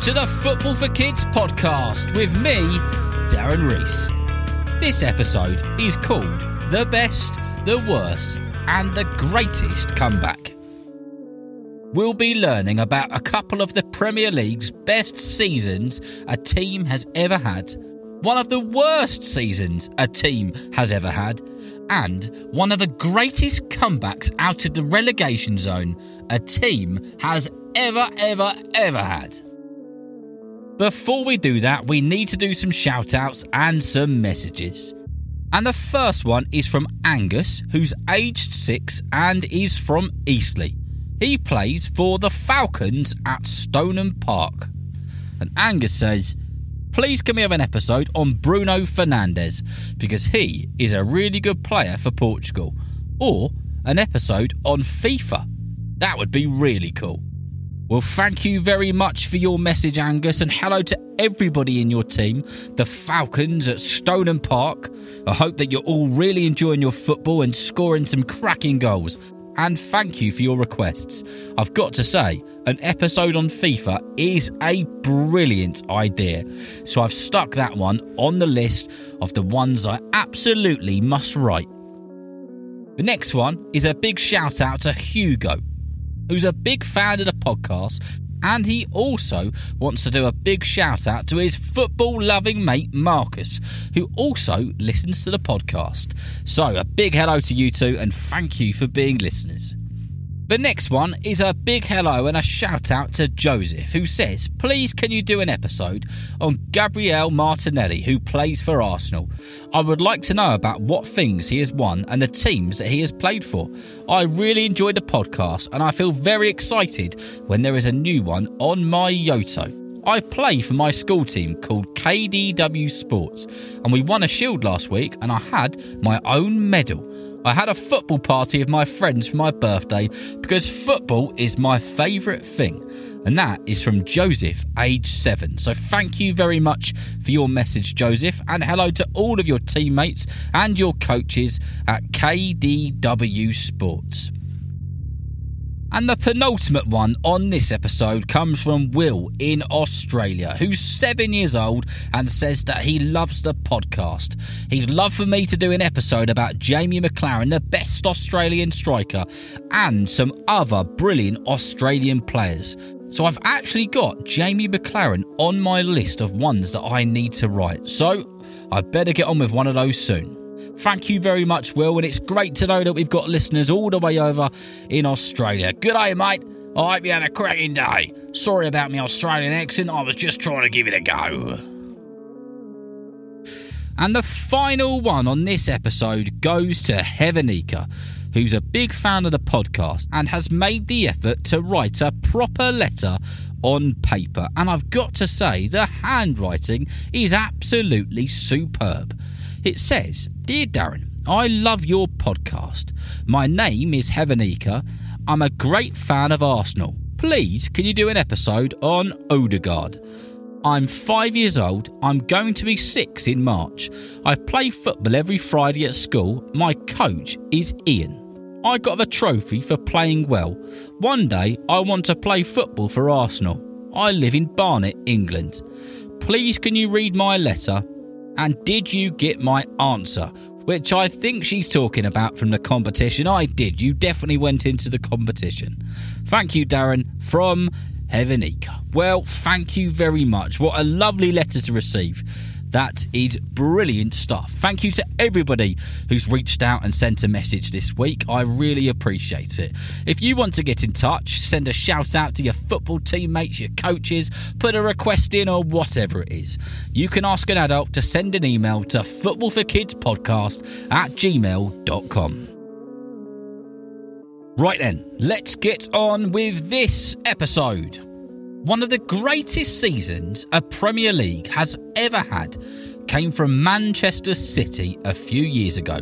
to the Football for Kids podcast with me, Darren Rees. This episode is called The Best, the Worst, and the Greatest Comeback. We'll be learning about a couple of the Premier League's best seasons a team has ever had, one of the worst seasons a team has ever had, and one of the greatest comebacks out of the relegation zone a team has ever, ever, ever had. Before we do that, we need to do some shout outs and some messages. And the first one is from Angus, who's aged six and is from Eastleigh. He plays for the Falcons at Stoneham Park. And Angus says, Please can we have an episode on Bruno Fernandes because he is a really good player for Portugal. Or an episode on FIFA. That would be really cool. Well, thank you very much for your message, Angus, and hello to everybody in your team, the Falcons at Stoneham Park. I hope that you're all really enjoying your football and scoring some cracking goals. And thank you for your requests. I've got to say, an episode on FIFA is a brilliant idea. So I've stuck that one on the list of the ones I absolutely must write. The next one is a big shout out to Hugo who's a big fan of the podcast, and he also wants to do a big shout out to his football loving mate Marcus, who also listens to the podcast. So, a big hello to you two, and thank you for being listeners. The next one is a big hello and a shout out to Joseph, who says, Please, can you do an episode on Gabriel Martinelli, who plays for Arsenal? I would like to know about what things he has won and the teams that he has played for. I really enjoyed the podcast and I feel very excited when there is a new one on my Yoto. I play for my school team called KDW Sports, and we won a shield last week, and I had my own medal. I had a football party with my friends for my birthday because football is my favourite thing. And that is from Joseph, age seven. So thank you very much for your message, Joseph, and hello to all of your teammates and your coaches at KDW Sports. And the penultimate one on this episode comes from Will in Australia, who's seven years old and says that he loves the podcast. He'd love for me to do an episode about Jamie Maclaren, the best Australian striker, and some other brilliant Australian players. So I've actually got Jamie Maclaren on my list of ones that I need to write. So I better get on with one of those soon. Thank you very much, Will, and it's great to know that we've got listeners all the way over in Australia. Good day, mate. I hope you have a cracking day. Sorry about my Australian accent, I was just trying to give it a go. And the final one on this episode goes to Heavenika, who's a big fan of the podcast and has made the effort to write a proper letter on paper. And I've got to say, the handwriting is absolutely superb. It says, Dear Darren, I love your podcast. My name is Heavenika. I'm a great fan of Arsenal. Please, can you do an episode on Odegaard? I'm five years old. I'm going to be six in March. I play football every Friday at school. My coach is Ian. I got the trophy for playing well. One day I want to play football for Arsenal. I live in Barnet, England. Please can you read my letter and did you get my answer? Which I think she's talking about from the competition. I did. You definitely went into the competition. Thank you, Darren, from Heavenika. Well, thank you very much. What a lovely letter to receive. That is brilliant stuff. Thank you to everybody who's reached out and sent a message this week. I really appreciate it. If you want to get in touch, send a shout out to your football teammates, your coaches, put a request in, or whatever it is, you can ask an adult to send an email to footballforkidspodcast at gmail.com. Right then, let's get on with this episode. One of the greatest seasons a Premier League has ever had came from Manchester City a few years ago,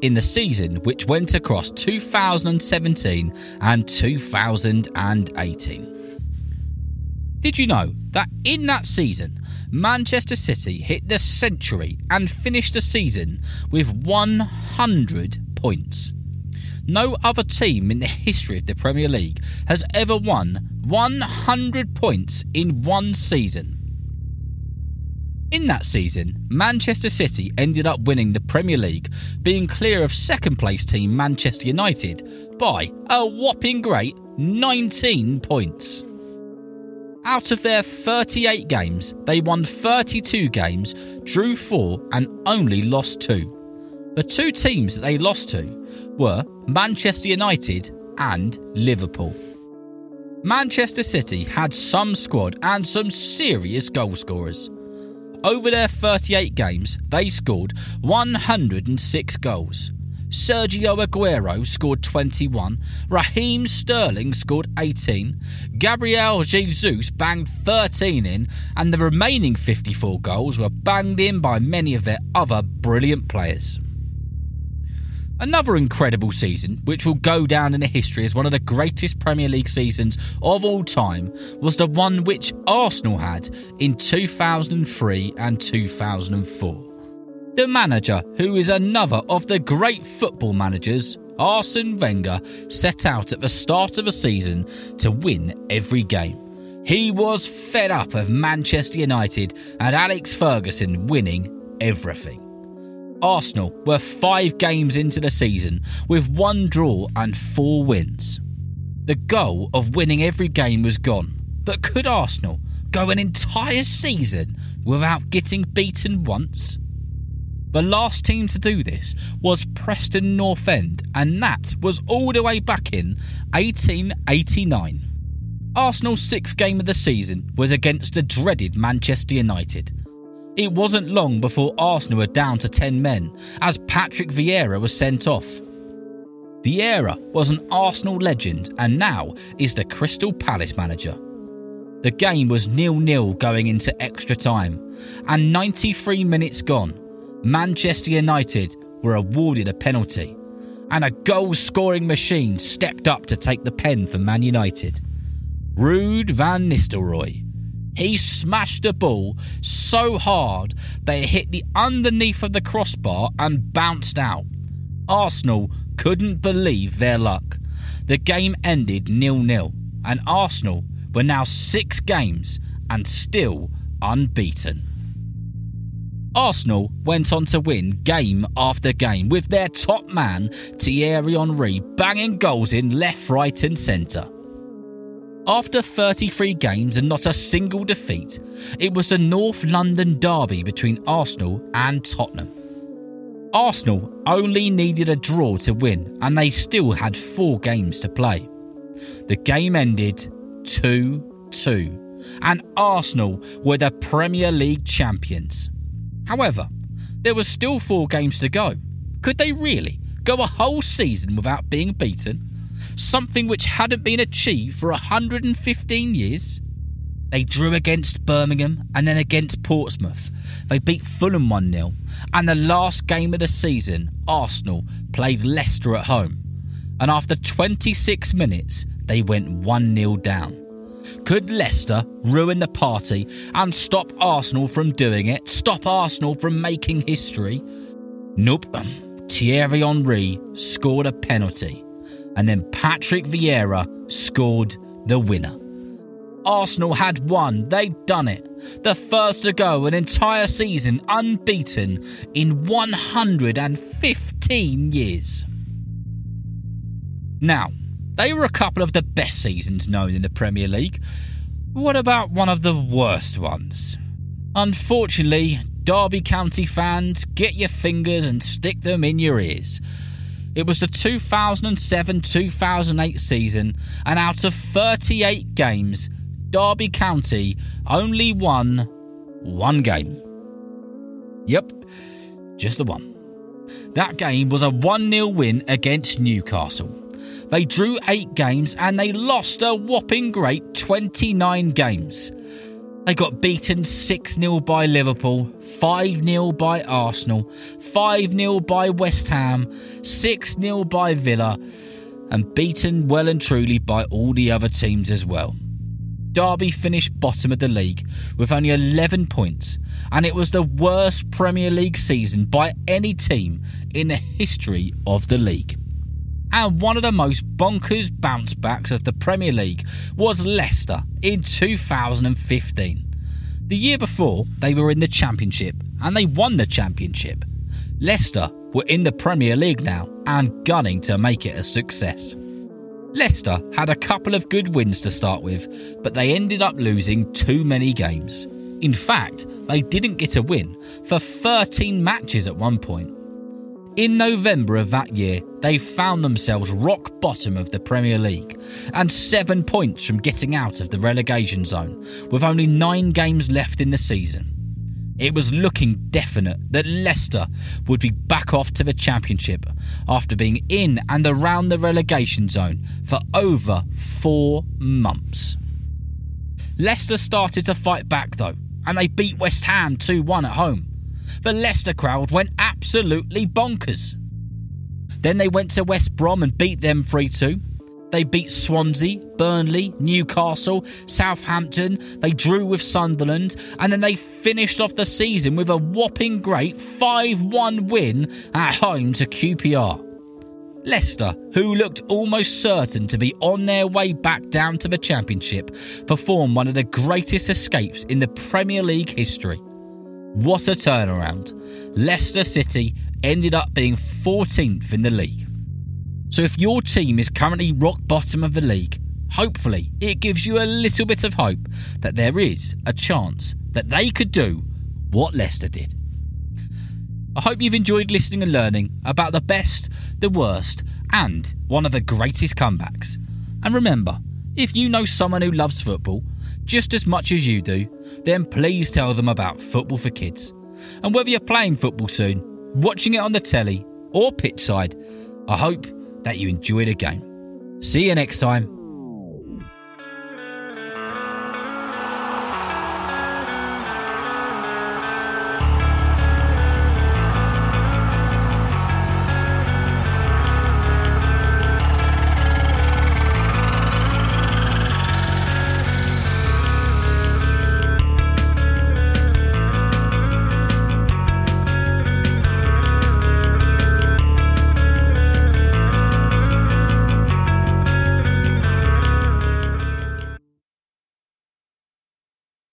in the season which went across 2017 and 2018. Did you know that in that season, Manchester City hit the century and finished the season with 100 points? No other team in the history of the Premier League has ever won 100 points in one season. In that season, Manchester City ended up winning the Premier League, being clear of second place team Manchester United by a whopping great 19 points. Out of their 38 games, they won 32 games, drew 4, and only lost 2. The two teams that they lost to were Manchester United and Liverpool. Manchester City had some squad and some serious goal scorers. Over their 38 games, they scored 106 goals. Sergio Aguero scored 21, Raheem Sterling scored 18, Gabriel Jesus banged 13 in, and the remaining 54 goals were banged in by many of their other brilliant players. Another incredible season, which will go down in the history as one of the greatest Premier League seasons of all time, was the one which Arsenal had in 2003 and 2004. The manager, who is another of the great football managers, Arsene Wenger, set out at the start of a season to win every game. He was fed up of Manchester United and Alex Ferguson winning everything. Arsenal were five games into the season with one draw and four wins. The goal of winning every game was gone, but could Arsenal go an entire season without getting beaten once? The last team to do this was Preston North End, and that was all the way back in 1889. Arsenal's sixth game of the season was against the dreaded Manchester United. It wasn't long before Arsenal were down to 10 men as Patrick Vieira was sent off. Vieira was an Arsenal legend and now is the Crystal Palace manager. The game was nil-nil going into extra time, and 93 minutes gone, Manchester United were awarded a penalty, and a goal-scoring machine stepped up to take the pen for Man United. Ruud van Nistelrooy he smashed the ball so hard that it hit the underneath of the crossbar and bounced out. Arsenal couldn't believe their luck. The game ended nil-nil, and Arsenal were now six games and still unbeaten. Arsenal went on to win game after game with their top man Thierry Henry banging goals in left, right, and centre. After 33 games and not a single defeat, it was the North London derby between Arsenal and Tottenham. Arsenal only needed a draw to win, and they still had four games to play. The game ended 2 2, and Arsenal were the Premier League champions. However, there were still four games to go. Could they really go a whole season without being beaten? Something which hadn't been achieved for 115 years. They drew against Birmingham and then against Portsmouth. They beat Fulham 1 0. And the last game of the season, Arsenal played Leicester at home. And after 26 minutes, they went 1 0 down. Could Leicester ruin the party and stop Arsenal from doing it? Stop Arsenal from making history? Nope. Thierry Henry scored a penalty and then Patrick Vieira scored the winner. Arsenal had won, they'd done it. The first to go an entire season unbeaten in 115 years. Now, they were a couple of the best seasons known in the Premier League. What about one of the worst ones? Unfortunately, Derby County fans, get your fingers and stick them in your ears. It was the 2007 2008 season, and out of 38 games, Derby County only won one game. Yep, just the one. That game was a 1 0 win against Newcastle. They drew 8 games and they lost a whopping great 29 games. They got beaten 6 0 by Liverpool, 5 0 by Arsenal, 5 0 by West Ham, 6 0 by Villa, and beaten well and truly by all the other teams as well. Derby finished bottom of the league with only 11 points, and it was the worst Premier League season by any team in the history of the league. And one of the most bonkers bounce backs of the Premier League was Leicester in 2015. The year before, they were in the Championship and they won the Championship. Leicester were in the Premier League now and gunning to make it a success. Leicester had a couple of good wins to start with, but they ended up losing too many games. In fact, they didn't get a win for 13 matches at one point. In November of that year, they found themselves rock bottom of the Premier League and seven points from getting out of the relegation zone, with only nine games left in the season. It was looking definite that Leicester would be back off to the Championship after being in and around the relegation zone for over four months. Leicester started to fight back though, and they beat West Ham 2 1 at home. The Leicester crowd went absolutely bonkers. Then they went to West Brom and beat them 3 2. They beat Swansea, Burnley, Newcastle, Southampton. They drew with Sunderland, and then they finished off the season with a whopping great 5 1 win at home to QPR. Leicester, who looked almost certain to be on their way back down to the Championship, performed one of the greatest escapes in the Premier League history. What a turnaround! Leicester City ended up being 14th in the league. So if your team is currently rock bottom of the league, hopefully it gives you a little bit of hope that there is a chance that they could do what Leicester did. I hope you've enjoyed listening and learning about the best, the worst, and one of the greatest comebacks. And remember, if you know someone who loves football just as much as you do, then please tell them about Football for Kids. And whether you're playing football soon, watching it on the telly, or pitchside, I hope that you enjoy the game. See you next time